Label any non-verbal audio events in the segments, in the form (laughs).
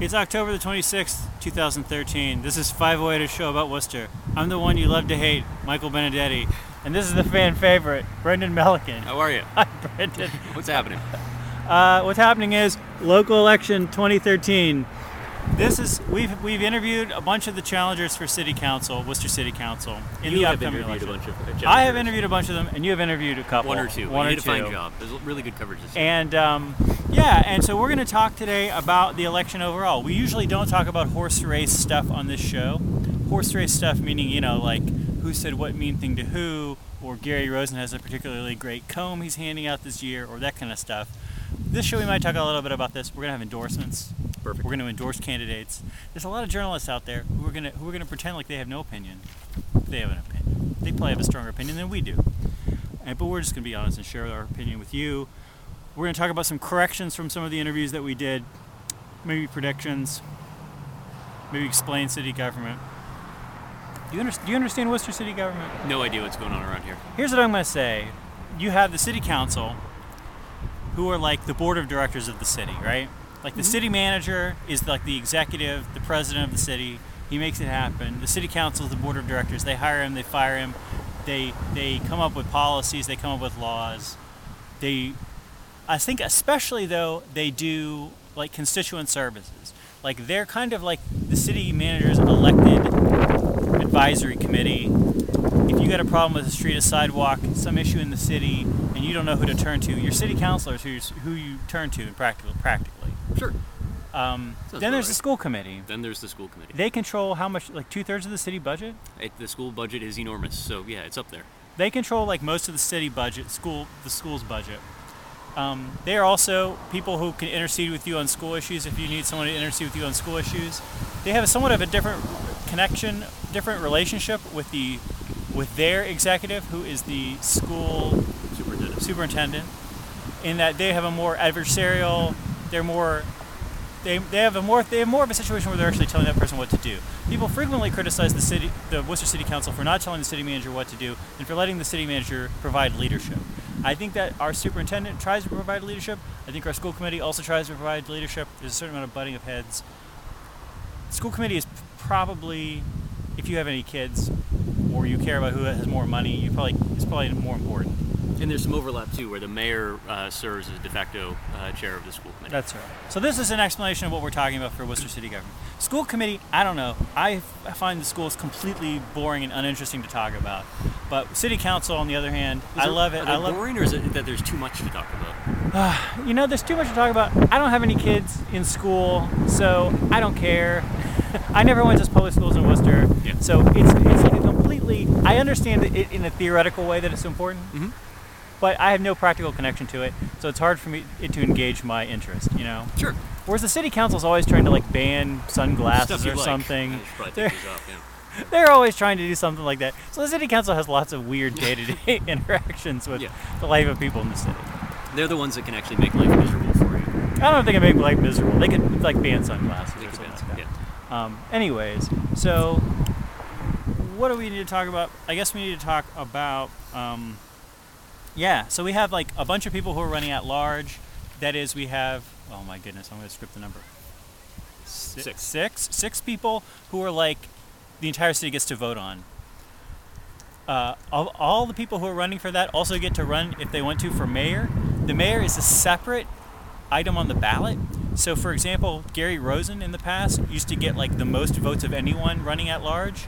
It's October the 26th, 2013. This is 508, a show about Worcester. I'm the one you love to hate, Michael Benedetti. And this is the fan favorite, Brendan Melican. How are you? (laughs) Hi, Brendan. What's happening? Uh, what's happening is local election 2013. This is we've we've interviewed a bunch of the challengers for city council, Worcester City Council, in you the have upcoming interviewed election. a bunch of. I have interviewed a bunch of them, and you have interviewed a couple. one or two. One you or did two. a fine job. There's really good coverage this year. And um, yeah, and so we're going to talk today about the election overall. We usually don't talk about horse race stuff on this show. Horse race stuff meaning, you know, like who said what mean thing to who, or Gary Rosen has a particularly great comb he's handing out this year, or that kind of stuff. This show we might talk a little bit about this. We're going to have endorsements. Perfect. We're going to endorse candidates. There's a lot of journalists out there who are going to who are going to pretend like they have no opinion. They have an opinion. They probably have a stronger opinion than we do. And, but we're just going to be honest and share our opinion with you. We're going to talk about some corrections from some of the interviews that we did, maybe predictions, maybe explain city government. Do you, under, do you understand Worcester city government? no idea what's going on around here. Here's what I'm going to say. You have the city council, who are like the board of directors of the city, right? Like the mm-hmm. city manager is like the executive, the president of the city. He makes it happen. The city council is the board of directors. They hire him, they fire him, they they come up with policies, they come up with laws. They, I think especially though they do like constituent services. Like they're kind of like the city manager's elected advisory committee if you got a problem with a street, a sidewalk, some issue in the city, and you don't know who to turn to, your city councilor is who you, who you turn to practically. practically. Sure. Um, then there's about the school committee. Then there's the school committee. They control how much, like two thirds of the city budget. It, the school budget is enormous, so yeah, it's up there. They control like most of the city budget, school, the school's budget. Um, they are also people who can intercede with you on school issues if you need someone to intercede with you on school issues. They have somewhat of a different connection, different relationship with the with their executive, who is the school Superintendent. superintendent in that they have a more adversarial they're more they, they have a more they have more of a situation where they're actually telling that person what to do. People frequently criticize the city the Worcester City Council for not telling the city manager what to do and for letting the city manager provide leadership. I think that our superintendent tries to provide leadership. I think our school committee also tries to provide leadership. There's a certain amount of butting of heads. School committee is probably if you have any kids or you care about who has more money, you probably it's probably more important. And there's some overlap too, where the mayor uh, serves as de facto uh, chair of the school committee. That's right. So this is an explanation of what we're talking about for Worcester City government. School committee, I don't know. I, I find the schools completely boring and uninteresting to talk about. But city council, on the other hand, Is I it- love it. I love. boring, or is it that there's too much to talk about? (sighs) You know, there's too much to talk about. I don't have any kids in school, so I don't care. (laughs) I never went to public schools in Worcester, Yeah. so it's it's completely. I understand it in a theoretical way that it's important, Mhm. But I have no practical connection to it, so it's hard for me it to engage my interest. You know. Sure. Whereas the city council's always trying to like ban sunglasses or like. something. They're, off. Yeah. (laughs) they're always trying to do something like that. So the city council has lots of weird day-to-day (laughs) interactions with Yeah. the life of people in the city. They're the ones that can actually make life miserable for you. I don't think if they can make life miserable. They could like ban sunglasses They or something ban- like yeah. Um, anyways, so what do we need to talk about? I guess we need to talk about um, yeah. So we have like a bunch of people who are running at large. That is, we have oh my goodness, I'm going to script the number. Si- Six. Six. Six people who are like the entire city gets to vote on. Uh, all, all the people who are running for that also get to run if they want to for mayor. The mayor is a separate item on the ballot. So, for example, Gary Rosen in the past used to get like the most votes of anyone running at large,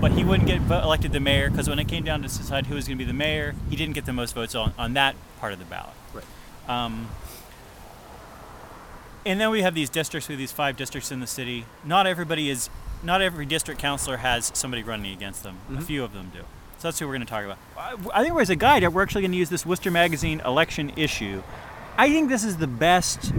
but he wouldn't get elected the mayor because when it came down to decide who was going to be the mayor, he didn't get the most votes on, on that part of the ballot. Right. Um, and then we have these districts. We have these five districts in the city. Not everybody is, not every district councilor has somebody running against them. A Mhm. few of them do. So that's who we're going to talk about. I I think as a guide, that we're actually going to use this Worcester Magazine election issue. I think this is the best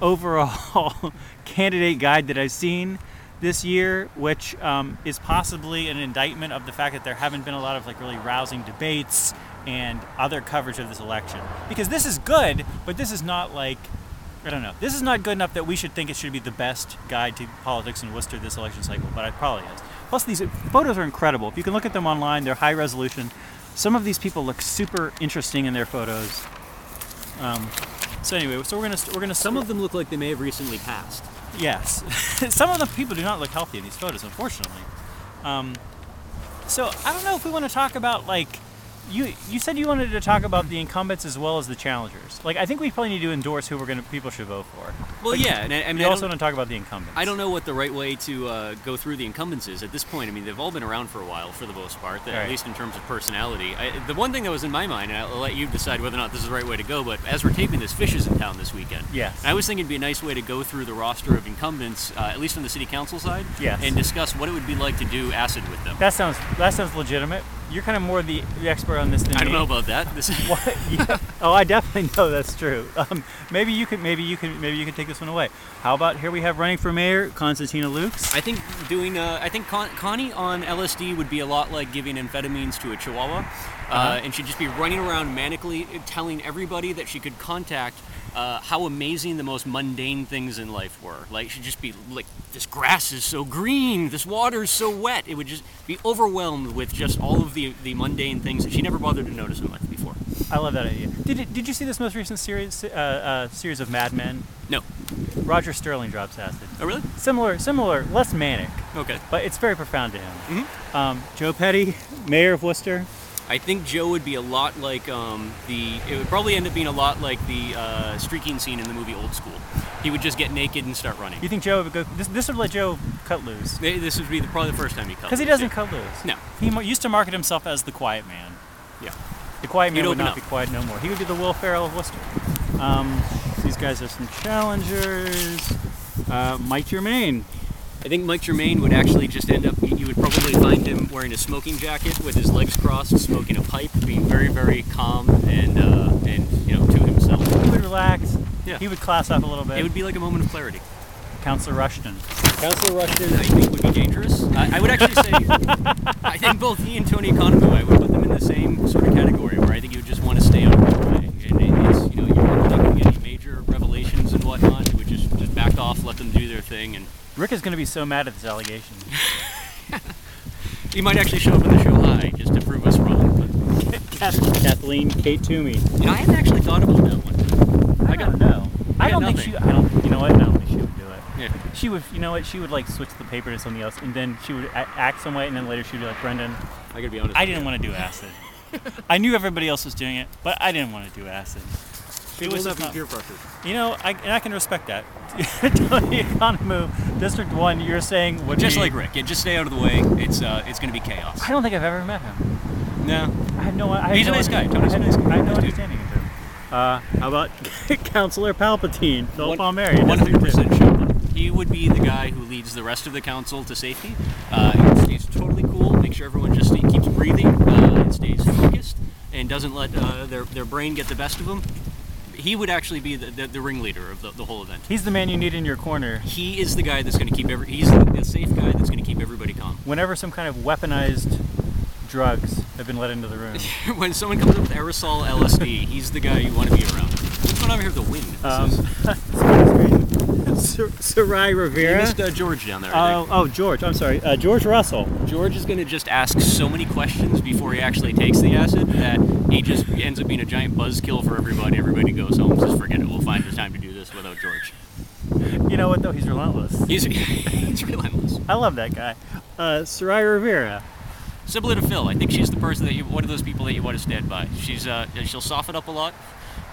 overall (laughs) candidate guide that I've seen this year, which um, is possibly an indictment of the fact that there haven't been a lot of like really rousing debates and other coverage of this election. Because this is good, but this is not like I don't know. This is not good enough that we should think it should be the best guide to politics in Worcester this election cycle, but it probably is. Plus, these photos are incredible. If you can look at them online, they're high resolution. Some of these people look super interesting in their photos. Um, So anyway, so we're gonna we're gonna Some of them look like they may have recently passed. Yes, (laughs) some of the people do not look healthy in these photos, unfortunately. Um, so I don't know if we want to talk about like you. You said you wanted to talk about the incumbents as well as the challengers. Like I think we probably need to endorse who we're gonna people should vote for. Well, yeah, and I, I mean, We I also want to talk about the incumbents. I don't know what the right way to uh, go through the incumbents is at this point. I mean, they've all been around for a while, for the most part, Right. at least in terms of personality. I, the one thing that was in my mind, and I'll let you decide whether or not this is the right way to go, but as we're taping this, Phish is in town this weekend. Yes. And I was thinking it'd be a nice way to go through the roster of incumbents, uh, at least on the city council side, Yes. and discuss what it would be like to do acid with them. That sounds that sounds legitimate. You're kind of more the, the expert on this than I don't know about that. This (laughs) is What? Yeah. Oh, I definitely know that's true. Um, maybe you could, maybe you could, maybe you could take this one away. How about here we have running for mayor, Konstantina Lukes. I think doing. Uh, I think Con- Connie on LSD would be a lot like giving amphetamines to a Chihuahua, uh, Uh-huh. and she'd just be running around manically telling everybody that she could contact uh, how amazing the most mundane things in life were. Like she'd just be like, "This grass is so green. This water is so wet." It would just be overwhelmed with just all of the the mundane things that she never bothered to notice in life before. I love that idea. Did it, Did you see this most recent series uh, uh, series of Mad Men? No. Roger Sterling drops acid. Oh really? Similar, similar, less manic, Okay. but it's very profound to him. Mhm. Um, Joe Petty, mayor of Worcester. I think Joe would be a lot like um, the. It would probably end up being a lot like the uh, streaking scene in the movie Old School. He would just get naked and start running. You think Joe would go? This, this would let Joe cut loose Th- This would be the, probably the first time he cut. Loose. Because he loose, doesn't yeah. cut loose. No. He mo- used to market himself as the quiet man. Yeah. The quiet man He'd would open not up. be quiet no more. He would be the Will Ferrell of Worcester. Um, these guys are some challengers. Uh, Mike Germain. I think Mike Germain would actually just end up. You would probably find him wearing a smoking jacket with his legs crossed, smoking a pipe, being very, very calm and uh, and you know to himself. He would relax. Yeah. He would class up a little bit. It would be like a moment of clarity. Councillor Rushton. Councilor Rushton, I think, would be dangerous. I, I would actually say, (laughs) I think both he and Tony Economou, I would put them in the same sort of category, where I think you would just want to stay out of the way. And it's, you know, you're not going to get any major revelations and whatnot. You would just, just back off, let them do their thing, and Rick is going to be so mad at this allegation. (laughs) he might actually show up on the show high just to prove us wrong. But, (laughs) Kathleen Kate Toomey. you know, I hadn't actually thought about that one. I don't know. I got don't think she. I don't. You know what? I don't think she would do it. Yeah. She would. You know what? She would like switch the paper to something else, and then she would act some way, and then later she'd be like, "Brendan, I gotta be honest. I didn't you. want to do acid. (laughs) I knew everybody else was doing it, but I didn't want to do acid. It was was just up peer pressure. You know, I, and I can respect that. (laughs) Tony Economou, District One, you're saying would Just be- like Rick, yeah, just stay out of the way. It's uh, it's gonna be chaos. I don't think I've ever met him. No, I had no. I had He's a nice guy. Tony's I a nice guy. I had no understanding of him. Uh, how about (laughs) Councillor Palpatine, Phil One- Palmieri? One District percent sure. He would be the guy who leads the rest of the council to safety. Uh, he's, he's totally cool. Make sure everyone just keeps breathing uh, and stays focused and doesn't let uh, their their brain get the best of them. He would actually be the, the, the ringleader of the, the whole event. He's the man you need in your corner He is the guy that's going to keep every. He's the, the safe guy that's going to keep everybody calm. whenever some kind of weaponized drugs have been let into the room. (laughs) when someone comes up with aerosol LSD, he's the guy you want to be around. What's going on over here with the wind? Um, (laughs) Sarai you Rivera. missed uh, George down there. Oh, oh, George. I'm sorry. Uh, George Russell. George is going to just ask so many questions before he actually takes the acid that he just ends up being a giant buzzkill for everybody. Everybody goes home, says, "Forget it. We'll find the time to do this without George." You know what though? He's relentless. He's (laughs) he's relentless. I love that guy. Uh, Sarai Rivera. Similar to Phil, I think she's the person that you, one of those people that you want to stand by. She's uh, she'll soften up a lot.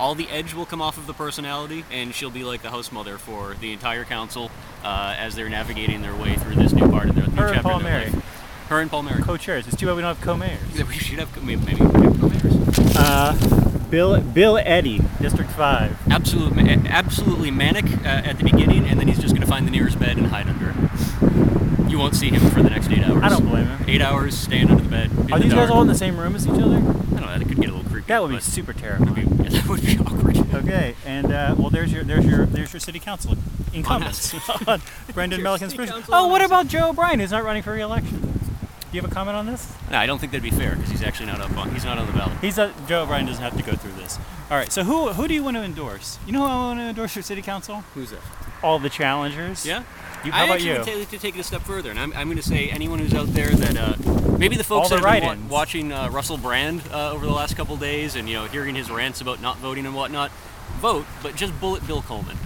All the edge will come off of the personality, and she'll be like the house mother for the entire council uh, as they're navigating their way through this new part of their new Her and chapter Paul in their Mary. life. Her and Palmieri. Co-chairs. It's too bad we don't have co-mayors. Yeah, (laughs) we should have maybe, maybe co-mayors. Uh, Bill Bill Eddy, District Five. absolute, absolutely manic uh, at the beginning, and then he's just going to find the nearest bed and hide under it. You won't see him for the next eight hours. I don't blame him. Eight hours, staying under the bed. In Are the these dark. guys all in the same room as each other? I don't know. That could get a little creepy. That would be but super would terrifying. be- yeah, (laughs) that would be awkward. Okay, and uh, well, there's your there's your there's your city council incumbents. (laughs) (laughs) Brendan Your Milliken's city Oh, what about Joe O'Brien, who's not running for re-election? Do you have a comment on this? No, I don't think that'd be fair because he's actually not up on. He's not on the ballot. He's a, Joe O'Brien doesn't have to go through this. All right, so who who do you want to endorse? You know who I want to endorse for city council? Who's that? All the challengers. Yeah. You, how I about actually you? would take to take it a step further, and I'm, I'm going to say anyone who's out there that uh, maybe the folks All that the have been wa- write-ins. watching uh, Russell Brand uh, over the last couple days and you know hearing his rants about not voting and whatnot, vote, but just bullet Bill Coleman.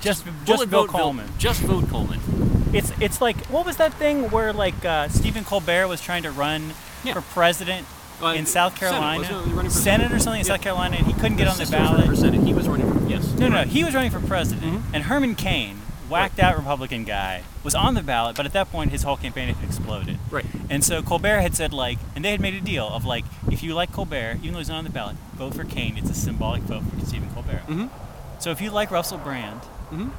Just, Bullet just Bill vote Coleman. just vote Coleman. It's it's like what was that thing where like uh, Stephen Colbert was trying to run Yeah. for president Uh, in South Senate, Carolina, wasn't he running for Senate or something in Yeah. South Carolina, and he couldn't get on the Sister was running ballot. for Senate. He was running for yes. No, no, he was running for president, Mhm. and Herman Cain, whacked out Republican guy, was on the ballot, but at that point his whole campaign had exploded. Right. And so Colbert had said like, and they had made a deal of like, if you like Colbert, even though he's not on the ballot, vote for Cain. It's a symbolic vote for Stephen Colbert. Mhm. So if you like Russell Brand, Mhm.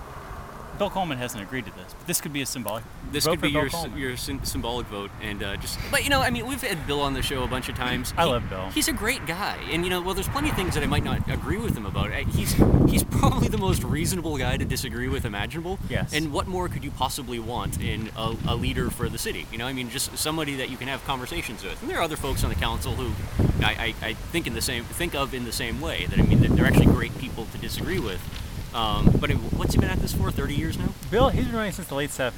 Bill Coleman hasn't agreed to this, but this could be a symbolic. This could be your Coleman. your sym- symbolic vote, and uh, just. But you know, I mean, we've had Bill on the show a bunch of times. I He- love Bill. He's a great guy, and you know, well, there's plenty of things that I might not agree with him about. He's he's probably the most reasonable guy to disagree with imaginable. Yes. And what more could you possibly want in a, a leader for the city? You know, I mean, just somebody that you can have conversations with. And there are other folks on the council who I, I, I think in the same think of in the same way. That I mean, that they're actually great people to disagree with. Um, but I mean, what's he been at this for? 30 years now? Bill, he's been running since the late '70s.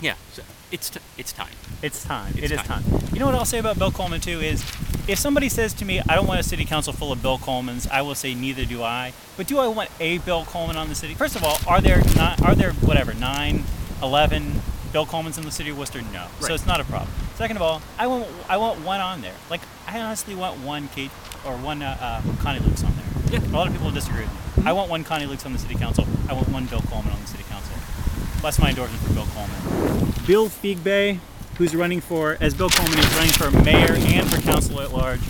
Yeah. So it's t- it's time. It's time. It's It is time. time. You know what I'll say about Bill Coleman too is, if somebody says to me, "I don't want a city council full of Bill Colemans," I will say, "Neither do I." But do I want a Bill Coleman on the city? First of all, are there not? Are there whatever nine, eleven Bill Colemans in the city of Worcester? No. right. So it's not a problem. Second of all, I want I want one on there. Like I honestly want one Kate or one uh, uh, Connie Lukes on there. Yeah. A lot of people disagree with me. I want one Connie Lukes on the city council. I want one Bill Coleman on the city council. That's my endorsement for Bill Coleman. Bill Feegbeh, who's running for, as Bill Coleman, is running for mayor and for council at large.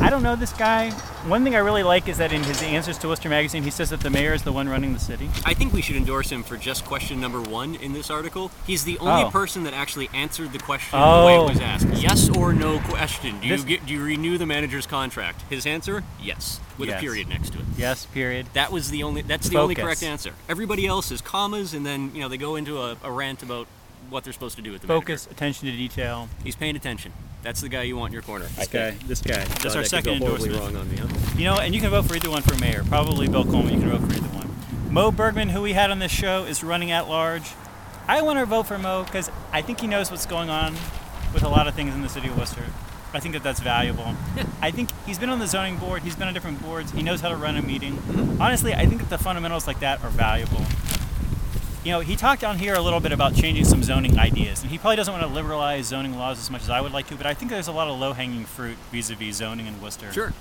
I don't know this guy. One thing I really like is that in his answers to Worcester Magazine, he says that the mayor is the one running the city. I think we should endorse him for just question number one in this article. He's the only Oh. person that actually answered the question the way Oh. it was asked. Yes or no question. Do you get, do you renew the manager's contract? His answer: Yes, with Yes. a period next to it. Yes, period. That was the only. That's the only correct answer. Everybody else is commas, and then you know they go into a, a rant about what they're supposed to do with the Focus, attention to detail. He's paying attention. That's the guy you want in your corner. This guy, this guy. That's God, our that second endorsement. wrong on me, huh? You know, and you can vote for either one for mayor. Probably Bill Coleman. You can vote for either one. Mo Bergman, who we had on this show, is running at large. I want to vote for Mo because I think he knows what's going on with a lot of things in the city of Worcester. I think that that's valuable. I think he's been on the zoning board. He's been on different boards. He knows how to run a meeting. Mm-hmm. Honestly, I think that the fundamentals like that are valuable. You know, he talked on here a little bit about changing some zoning ideas, and he probably doesn't want to liberalize zoning laws as much as I would like to, but I think there's a lot of low-hanging fruit vis-a-vis zoning in Worcester. Sure.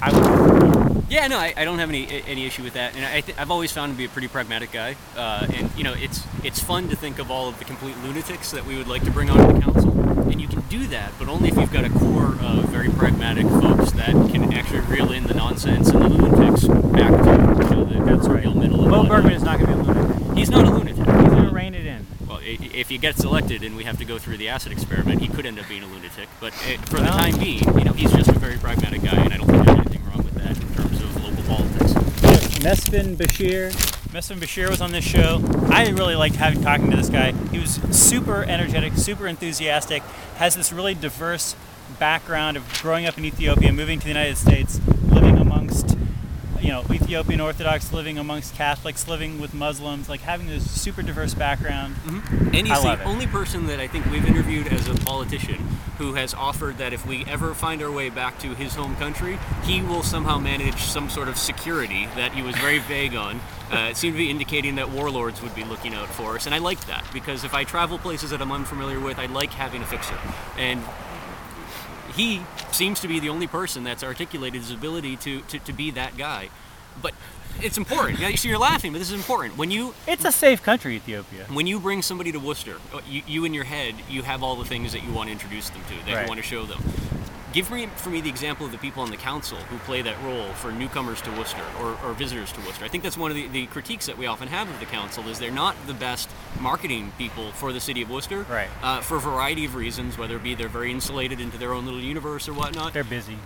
I would Yeah, no, I, I don't have any any issue with that, and I th- I've always found him to be a pretty pragmatic guy. Uh, and you know, it's it's fun to think of all of the complete lunatics that we would like to bring onto the council, and you can do that, but only if you've got a core of very pragmatic folks that can actually reel in the nonsense and the lunatics back to you know, the That's right. real middle. of Mo all Bergman that. is not going to be a lunatic. He's not a lunatic. He's going to rein it in. Well, if he gets elected and we have to go through the acid experiment, he could end up being a lunatic. But uh, for the Well- time being, you know, he's just a very pragmatic guy, and I don't think there's anything wrong with that in terms of local politics. Mesfin Bashir. Mesfin Bashir was on this show. I really liked having talking to this guy. He was super energetic, super enthusiastic, has this really diverse background of growing up in Ethiopia, moving to the United States, living amongst you know, Ethiopian Orthodox, living amongst Catholics, living with Muslims, like having this super diverse background. And he's the it. only person that I think we've interviewed as a politician who has offered that if we ever find our way back to his home country, he will somehow manage some sort of security that he was very (laughs) vague on. Uh, it seemed to be indicating that warlords would be looking out for us, and I like that because if I travel places that I'm unfamiliar with, I like having a fixer. And he seems to be the only person that's articulated his ability to, to, to be that guy. But it's important. Yeah, so you're laughing, but this is important. When you It's a safe country, Ethiopia. when you bring somebody to Worcester, uh, you, you in your head, you have all the things that you want to introduce them to, that Right. you want to show them. Give me for me the example of the people on the council who play that role for newcomers to Worcester or, or visitors to Worcester. I think that's one of the, the critiques that we often have of the council is they're not the best marketing people for the city of Worcester. Right. Uh, for a variety of reasons, whether it be they're very insulated into their own little universe or whatnot. They're busy.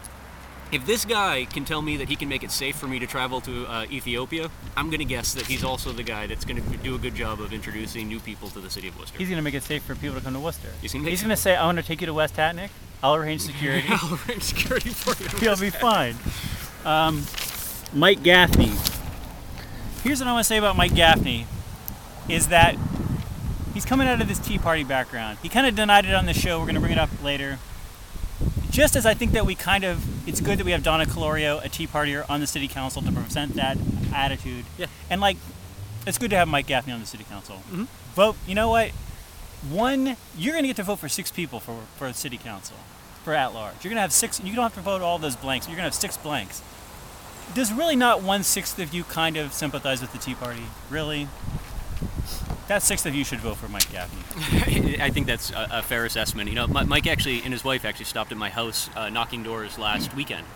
If this guy can tell me that he can make it safe for me to travel to uh, Ethiopia, I'm going to guess that he's also the guy that's going to do a good job of introducing new people to the city of Worcester. He's going to make it safe for people to come to Worcester. He's gonna make He's it- going to say, I want to take you to West Hatnick. I'll arrange security. (laughs) I'll arrange security for you. (laughs) You'll be fine. Um, Mike Gaffney. Here's what I want to say about Mike Gaffney is that he's coming out of this Tea Party background. He kind of denied it on the show. We're going to bring it up later. just as I think that we kind of, it's good that we have Donna Colorio, a Tea Partier, on the city council to present that attitude. Yeah. And like, it's good to have Mike Gaffney on the city council. Vote. You know what? One, you're going to get to vote for six people for for city council, for at large. You're going to have six. You don't have to vote all those blanks. You're going to have six blanks. Does really not one sixth of you kind of sympathize with the Tea Party? Really? That sixth of you should vote for Mike Gaffney. (laughs) I think that's a, a fair assessment. You know, Mike actually and his wife actually stopped at my house uh, knocking doors last weekend.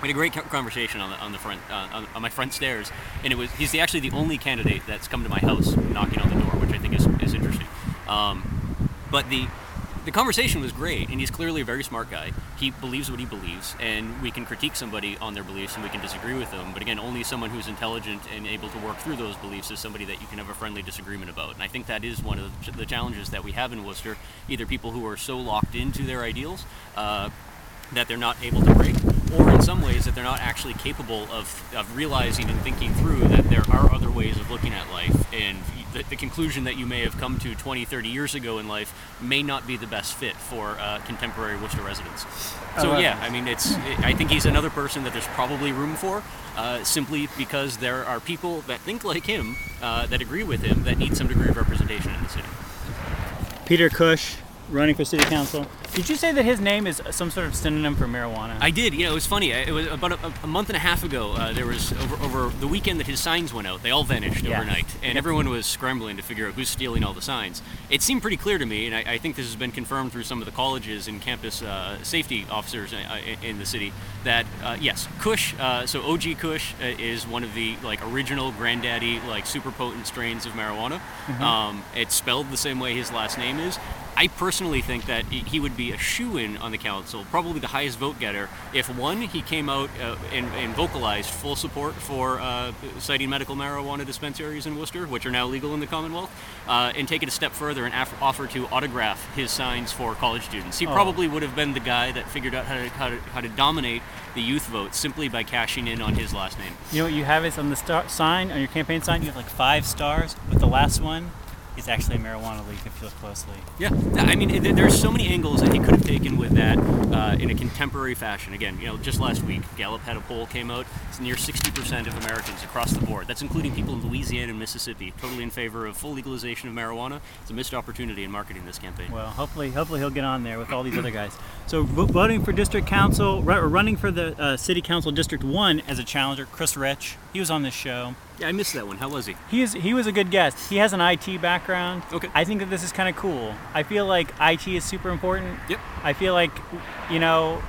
We had a great conversation on the on the front uh, on, on my front stairs, and it was he's the, actually the only candidate that's come to my house knocking on the door, which I think is, is interesting. Um, but the the conversation was great, and he's clearly a very smart guy. He believes what he believes, and we can critique somebody on their beliefs, and we can disagree with them. But again, only someone who's intelligent and able to work through those beliefs is somebody that you can have a friendly disagreement about. And I think that is one of the, challenges that we have in Worcester. Either people who are so locked into their ideals. Uh, that they're not able to break, or in some ways that they're not actually capable of, of realizing and thinking through that there are other ways of looking at life, and the, the conclusion that you may have come to 20, 30 years ago in life may not be the best fit for uh, contemporary Worcester residents. So love yeah, I mean, it's. I think he's another person that there's probably room for, uh, simply because there are people that think like him, uh, that agree with him, that need some degree of representation in the city. Peter Kush, running for city council. Did you say that his name is some sort of synonym for marijuana? I did. You know, it was funny. It was about a, a month and a half ago. Uh, there was over, over the weekend that his signs went out. They all vanished Yes. overnight, and Yep. everyone was scrambling to figure out who's stealing all the signs. It seemed pretty clear to me, and I, I think this has been confirmed through some of the colleges and campus uh, safety officers uh, in, in the city that uh, yes, Kush. Uh, so OG Kush uh, is one of the like original granddaddy like super potent strains of marijuana. Um, it's spelled the same way his last name is. I personally think that he would be a shoe in on the council, probably the highest vote getter, if one, he came out uh, and, and vocalized full support for uh, citing medical marijuana dispensaries in Worcester, which are now legal in the Commonwealth, uh, and take it a step further and aff- offer to autograph his signs for college students. He Oh. probably would have been the guy that figured out how to, how to, how to dominate the youth vote simply by cashing in on his last name. You know what you have is on the star- sign, on your campaign sign, you have like five stars, with the last one is actually a marijuana leaf if you look closely. Yeah, I mean, there's so many angles that he could have taken with that uh, in a contemporary fashion. Again, you know, just last week, Gallup had a poll came out. It's near 60% of Americans across the board. That's including people in Louisiana and Mississippi, totally in favor of full legalization of marijuana. It's a missed opportunity in marketing this campaign. Well, hopefully, hopefully he'll get on there with all these other guys. So voting for district council, running for the uh, city council district one as a challenger, Chris Rich. He was on this show. Yeah, I missed that one. How was he? He is he was a good guest. He has an IT background. Okay. I think that this is kind of cool. I feel like IT is super important. Yep. I feel like, you know,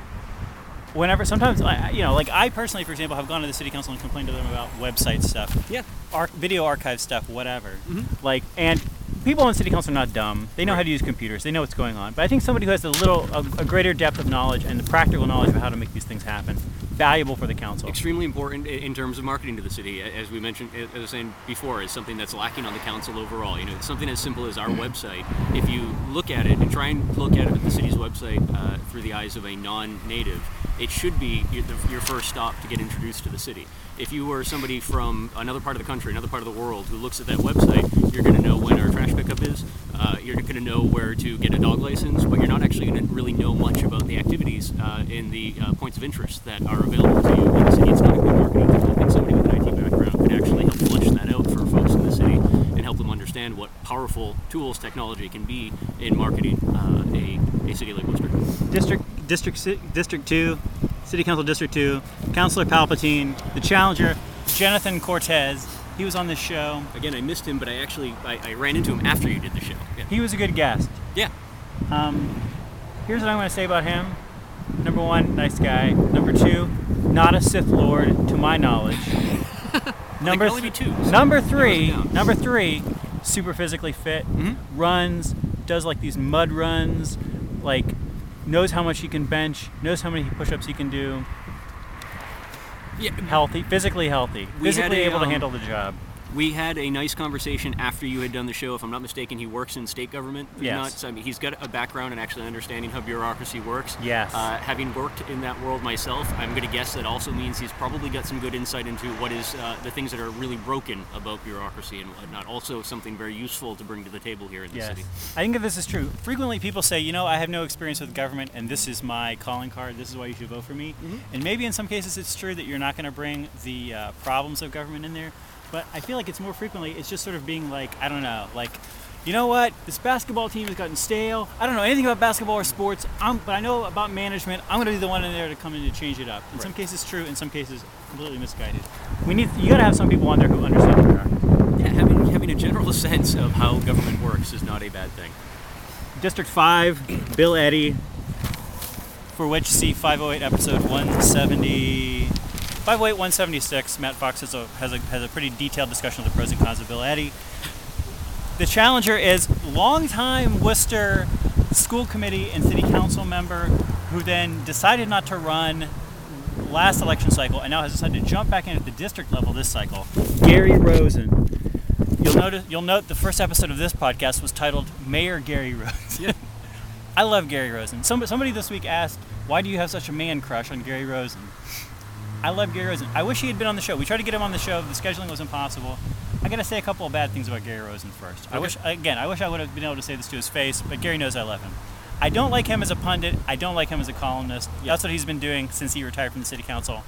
whenever sometimes I, you know, like I personally, for example, have gone to the city council and complained to them about website stuff, Yeah. arch- video archive stuff, whatever. Mhm. Like, and people on city council are not dumb. They know how to use computers. They know what's going on. But I think somebody who has a little, a, a greater depth of knowledge and the practical knowledge of how to make these things happen, valuable for the council. Extremely important in terms of marketing to the city, as we mentioned, as I was saying before, is something that's lacking on the council overall. You know, it's something as simple as our website. If you look at it and try and look at it at the city's website uh, through the eyes of a non-native, it should be your, first stop to get introduced to the city. If you were somebody from another part of the country, another part of the world, who looks at that website, you're going to know when our trash pickup is. Uh, you're going to know where to get a dog license, but you're not actually going to really know much about the activities uh, in the uh, points of interest that are available to you in the city. It's not a good marketing tool. Think somebody with an IT background could actually help flesh that out for folks in the city and help them understand what powerful tools technology can be in marketing uh, a, a city like Worcester. District District District Two, City Council District Two, Councilor Palpatine, the challenger, Jonathan Cortez. He was on this show. Again, I missed him, but I actually I, I ran into him after you did the show. Yeah. He was a good guest. yeah. Um, here's what I'm going to say about him. Number one, nice guy. Number two, not a Sith Lord to my knowledge. (laughs) number only two, so number three, number three, super physically fit, Mhm. runs, does like these mud runs, like knows how much he can bench, knows how many push-ups he can do. Yeah. Healthy, physically healthy, physically a, able to um, handle the job. We had a nice conversation after you had done the show. If I'm not mistaken, he works in state government. Yes. I mean, he's got a background in actually understanding how bureaucracy works. Yes. Uh, having worked in that world myself, I'm going to guess that also means he's probably got some good insight into what is uh, the things that are really broken about bureaucracy and whatnot. Also, something very useful to bring to the table here in the Yes. city. I think that this is true. Frequently, people say, you know, I have no experience with government, and this is my calling card. This is why you should vote for me. And maybe in some cases, it's true that you're not going to bring the uh, problems of government in there. But I feel like it's more frequently, it's just sort of being like, I don't know, like, you know what? This basketball team has gotten stale. I don't know anything about basketball or sports, I'm, but I know about management. I'm going to be the one in there to come in and change it up. In some cases, true. In some cases, completely misguided. We need. You got to have some people on there who understand bureaucracy. Yeah, having, having a general (laughs) sense of how government works is not a bad thing. District 5, Bill Eddy, for which see 508 episode 170. 508 176. Matt Fox has a, has, a, has a pretty detailed discussion of the pros and cons of Bill Eddy. The challenger is longtime Worcester school committee and city council member who then decided not to run last election cycle and now has decided to jump back in at the district level this cycle. Gary Rosen. You'll notice you'll note the first episode of this podcast was titled Mayor Gary Rosen. Yeah. (laughs) I love Gary Rosen. Some, somebody this week asked, "Why do you have such a man crush on Gary Rosen?" I love Gary Rosen. I wish he had been on the show. We tried to get him on the show. The scheduling was impossible. I gotta say a couple of bad things about Gary Rosen first. I wish, again, I wish I would have been able to say this to his face, but Gary knows I love him. I don't like him as a pundit. I don't like him as a columnist. That's what he's been doing since he retired from the city council.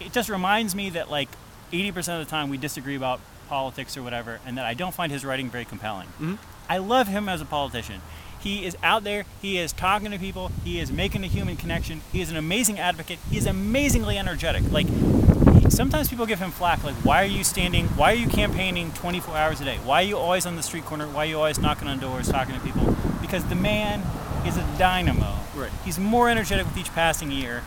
It just reminds me that like 80% of the time we disagree about politics or whatever, and that I don't find his writing very compelling. Mm-hmm. I love him as a politician. He is out there. He is talking to people. He is making a human connection. He is an amazing advocate. He is amazingly energetic. Like sometimes people give him flack. Like, why are you standing? Why are you campaigning 24 hours a day? Why are you always on the street corner? Why are you always knocking on doors, talking to people? Because the man is a dynamo. Right. He's more energetic with each passing year.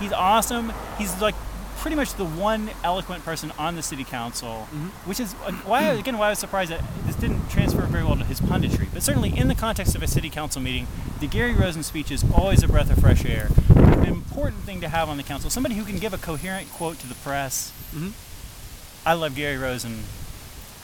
He's awesome. He's like pretty much the one eloquent person on the city council, which is uh, why again why I was surprised that this didn't transfer very well to his punditry. But certainly in the context of a city council meeting, the Gary Rosen speech is always a breath of fresh air. An important thing to have on the council. Somebody who can give a coherent quote to the press. Mhm. I love Gary Rosen.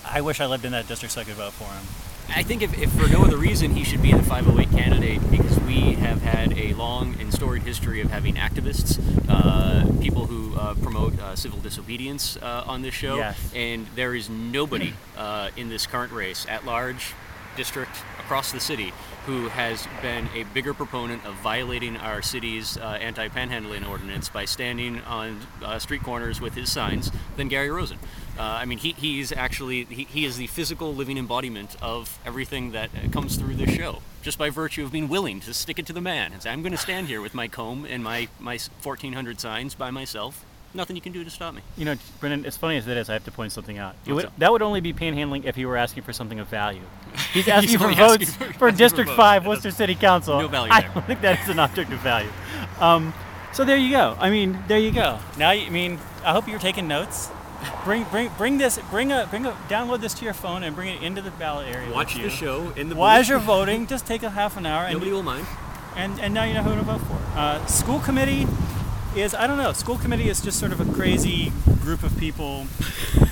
I wish I lived in that district so I could vote for him. I think if, if for no other reason, he should be the 508 candidate because we have had a long and storied history of having activists, uh, people who uh, promote uh, civil disobedience uh, on this show. Yes. And there is nobody uh, in this current race at large, district, across the city, who has been a bigger proponent of violating our city's uh, anti-panhandling ordinance by standing on uh, street corners with his signs than Gary Rosen. Uh, I mean, he, he's actually he, he is the physical living embodiment of everything that uh, comes through this show, just by virtue of being willing to stick it to the man and say, "I'm going to stand here with my comb and my my 1,400 signs by myself. Nothing you can do to stop me." You know, Brendan, as funny as it is, I have to point something out. Would, that would only be panhandling if he were asking for something of value. (laughs) He's asking He's for votes asking for- for, asking for District votes. 5, Worcester City Council. no value I there. don't think that is an object of value. Um, so there you go. I mean, there you go. Now, you- I mean, I hope you're taking notes. Bring, bring, bring this, bring a, bring a, download this to your phone and bring it into the ballot area. Watch the show in the While booth. you're voting, just take a half an hour and Nobody will mind. and, and now you know who to vote for. Uh, school committee is I don't know. School committee is just sort of a crazy group of people.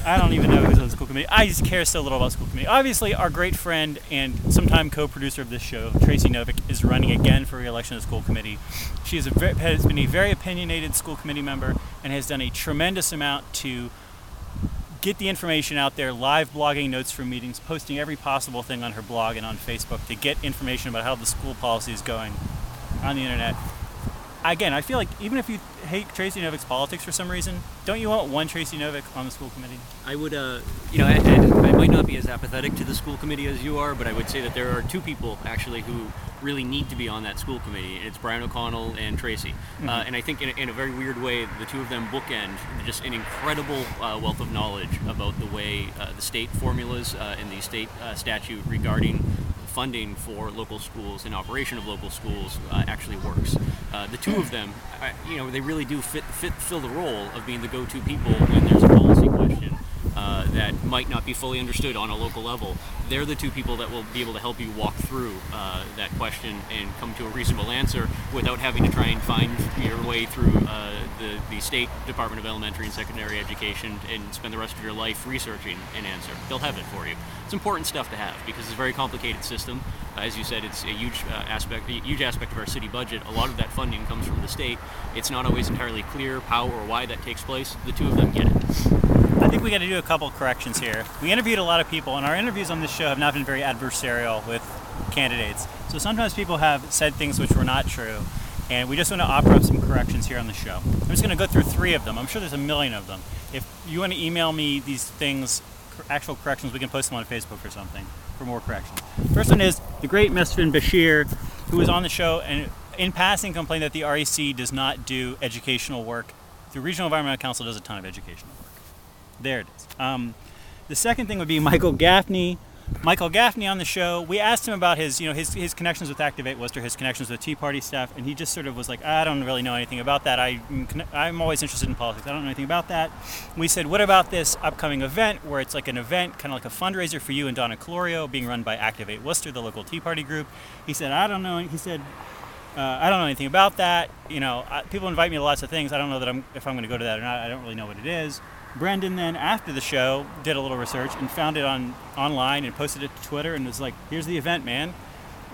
I don't even know who's on the school committee. I just care so little about school committee. Obviously, our great friend and sometime co-producer of this show, Tracy Novick, is running again for re-election to school committee. She is very, has been a very opinionated school committee member and has done a tremendous amount to get the information out there, live blogging notes from meetings, posting every possible thing on her blog and on Facebook to get information about how the school policy is going on the internet. Again, I feel like even if you hate Tracy Novick's politics for some reason, don't you want one Tracy Novick on the school committee? I would, uh, you know, and, and I might not be as apathetic to the school committee as you are, but I would say that there are two people actually who really need to be on that school committee. and It's Brian O'Connell and Tracy, uh, and I think in a, in a very weird way, the two of them bookend just an incredible uh, wealth of knowledge about the way uh, the state formulas uh, and the state uh, statute regarding funding for local schools and operation of local schools uh, actually works. Uh, the two of them, you know, they really do fit, fit fill the role of being the go-to people when there's a policy question. uh, that might not be fully understood on a local level. They're the two people that will be able to help you walk through uh, that question and come to a reasonable answer without having to try and find your way through uh, the, the State Department of Elementary and Secondary Education and spend the rest of your life researching an answer. They'll have it for you. It's important stuff to have because it's a very complicated system. Uh, as you said, it's a huge uh, aspect, a huge aspect of our city budget. A lot of that funding comes from the state. It's not always entirely clear how or why that takes place. The two of them get it. I think we got to do a couple corrections here. We interviewed a lot of people, and our interviews on this show have not been very adversarial with candidates. So sometimes people have said things which were not true, and we just want to offer up some corrections here on the show. I'm just going to go through three of them. I'm sure there's a million of them. If you want to email me these things, actual corrections, we can post them on Facebook or something for more corrections. First one is the great Mesfin Bashir, who was on the show and in passing complained that the REC does not do educational work. The Regional Environmental Council does a ton of educational work. There it is. Um, the second thing would be Michael Gaffney. Michael Gaffney on the show. We asked him about his, you know, his, his connections with Activate Worcester, his connections with Tea Party stuff, and he just sort of was like, I don't really know anything about that. I, I'm always interested in politics. I don't know anything about that. We said, what about this upcoming event where it's like an event, kind of like a fundraiser for you and Donna Colorio, being run by Activate Worcester, the local Tea Party group. He said, I don't know. He said, uh, I don't know anything about that. You know, I, people invite me to lots of things. I don't know that I'm if I'm going to go to that or not. I don't really know what it is. Brendan then after the show did a little research and found it on online and posted it to Twitter and was like, "Here's the event, man."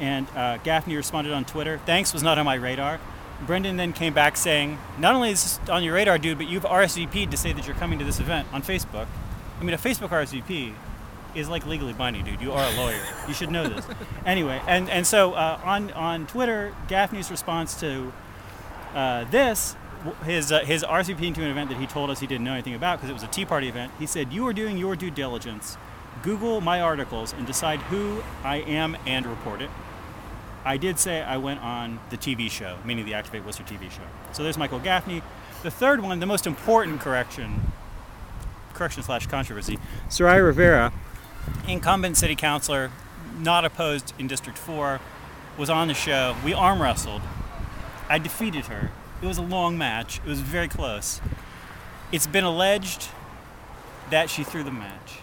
And uh, Gaffney responded on Twitter, "Thanks, was not on my radar." Brendan then came back saying, "Not only is this on your radar, dude, but you've RSVP'd to say that you're coming to this event on Facebook. I mean, a Facebook RSVP is like legally binding, dude. You are a lawyer. You should know this. (laughs) anyway, and and so uh, on on Twitter, Gaffney's response to uh, this his uh, his RSVP to an event that he told us he didn't know anything about because it was a Tea Party event. He said, "You are doing your due diligence. Google my articles and decide who I am and report it." I did say I went on the TV show, meaning the Activate Worcester TV show. So there's Michael Gaffney. The third one, the most important correction, correction slash controversy, Sarai Rivera, incumbent city councilor, not opposed in District 4, was on the show. We arm wrestled. I defeated her it was a long match. It was very close. It's been alleged that she threw the match.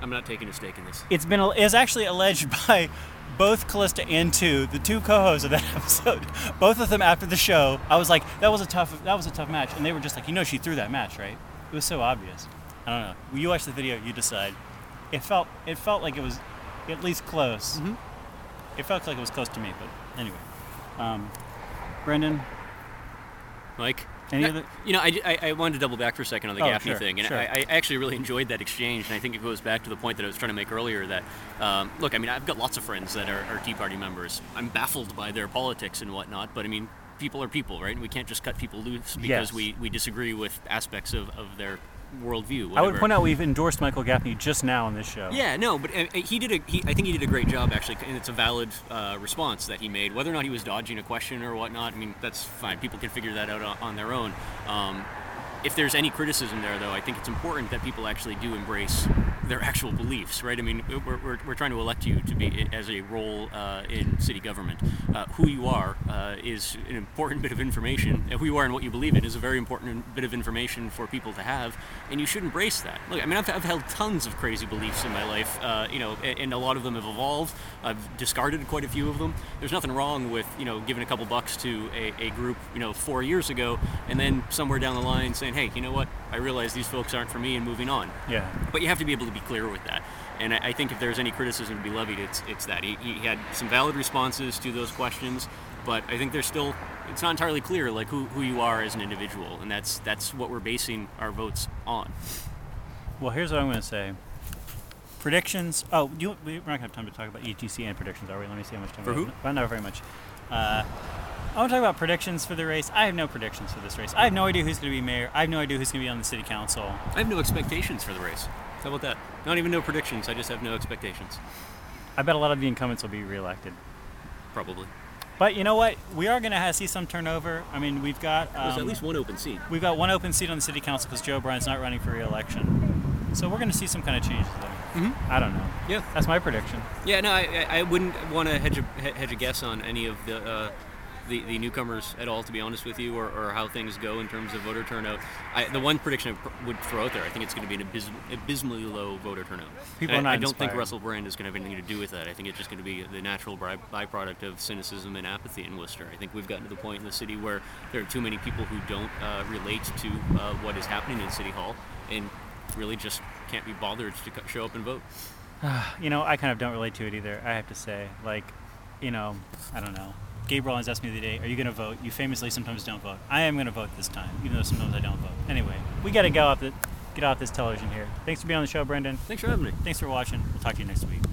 I'm not taking a stake in this. It's been it's actually alleged (laughs) by both Callista and two, the two co-hosts of that (laughs) episode. Both of them after the show, I was like, that was a tough that was a tough match, and they were just like, you know, she threw that match, right? It was so obvious. I don't know. You watch the video, you decide. It felt it felt like it was at least close. Mm-hmm. It felt like it was close to me, but anyway. Um, Brendan, Mike? Any other? You know, I, I, I, wanted to double back for a second on the oh, Gaffney sure, thing, and sure. I, I, actually really enjoyed that exchange, and I think it goes back to the point that I was trying to make earlier that, um, look, I mean, I've got lots of friends that are, are Tea Party members. I'm baffled by their politics and whatnot, but I mean, people are people, right? And we can't just cut people loose because Yes. we, we disagree with aspects of, of their worldview. I would point out we've endorsed Michael Gaffney just now on this show. Yeah, no, but uh, he did a. He, I think he did a great job actually, and it's a valid uh, response that he made. Whether or not he was dodging a question or whatnot, I mean, that's fine. People can figure that out on, on their own. Um, if there's any criticism there, though, I think it's important that people actually do embrace their actual beliefs, right? I mean, we're, we're, we're trying to elect you to be as a role uh, in city government. Uh, who you are uh, is an important bit of information. Who you are and what you believe in is a very important bit of information for people to have, and you should embrace that. Look, I mean, I've, I've held tons of crazy beliefs in my life, uh, you know, and, and a lot of them have evolved. I've discarded quite a few of them. There's nothing wrong with, you know, giving a couple bucks to a, a group, you know, four years ago, and then somewhere down the line saying, hey, you know what? I realize these folks aren't for me, and moving on. Yeah. But you have to be able to be clear with that. And I, I think if there's any criticism to be levied, it's it's that he, he had some valid responses to those questions, but I think there's still it's not entirely clear like who, who you are as an individual, and that's that's what we're basing our votes on. Well, here's what I'm going to say. Predictions. Oh, you, we're not going to have time to talk about ETC and predictions, are we? Let me see how much time For we who? have. Not very much. Uh, I want to talk about predictions for the race. I have no predictions for this race. I have no idea who's going to be mayor. I have no idea who's going to be on the city council. I have no expectations for the race. How about that? Not even no predictions. I just have no expectations. I bet a lot of the incumbents will be reelected. Probably. But you know what? We are going to have, see some turnover. I mean, we've got There's um, at least one open seat. we've got one open seat on the city council because Joe Bryan's not running for reelection. So we're going to see some kind of changes there. Mhm. I don't know. Yeah. That's my prediction. Yeah, no, I, I I wouldn't want to hedge a, hedge a guess on any of the uh, the, the newcomers at all, to be honest with you, or, or how things go in terms of voter turnout. I, the one prediction I pr- would throw out there, I think it's going to be an abysm- abysmally low voter turnout. People are I, I don't think. Russell Brand is going to have anything to do with that. I think it's just going to be the natural by- byproduct of cynicism and apathy in Worcester. I think we've gotten to the point in the city where there are too many people who don't uh, relate to uh, what is happening in City Hall and really just can't be bothered to show up and vote. (sighs) You know, I kind of don't relate to it either. I have to say, like, you know, I don't know. Gabe Rollins asked me the other day, "Are you going to vote?" You famously sometimes don't vote. I am going to vote this time, even though sometimes I don't vote. Anyway, we got to go off the get off this television here. Thanks for being on the show, Brendan. Thanks for having me. Thanks for watching. We'll talk to you next week.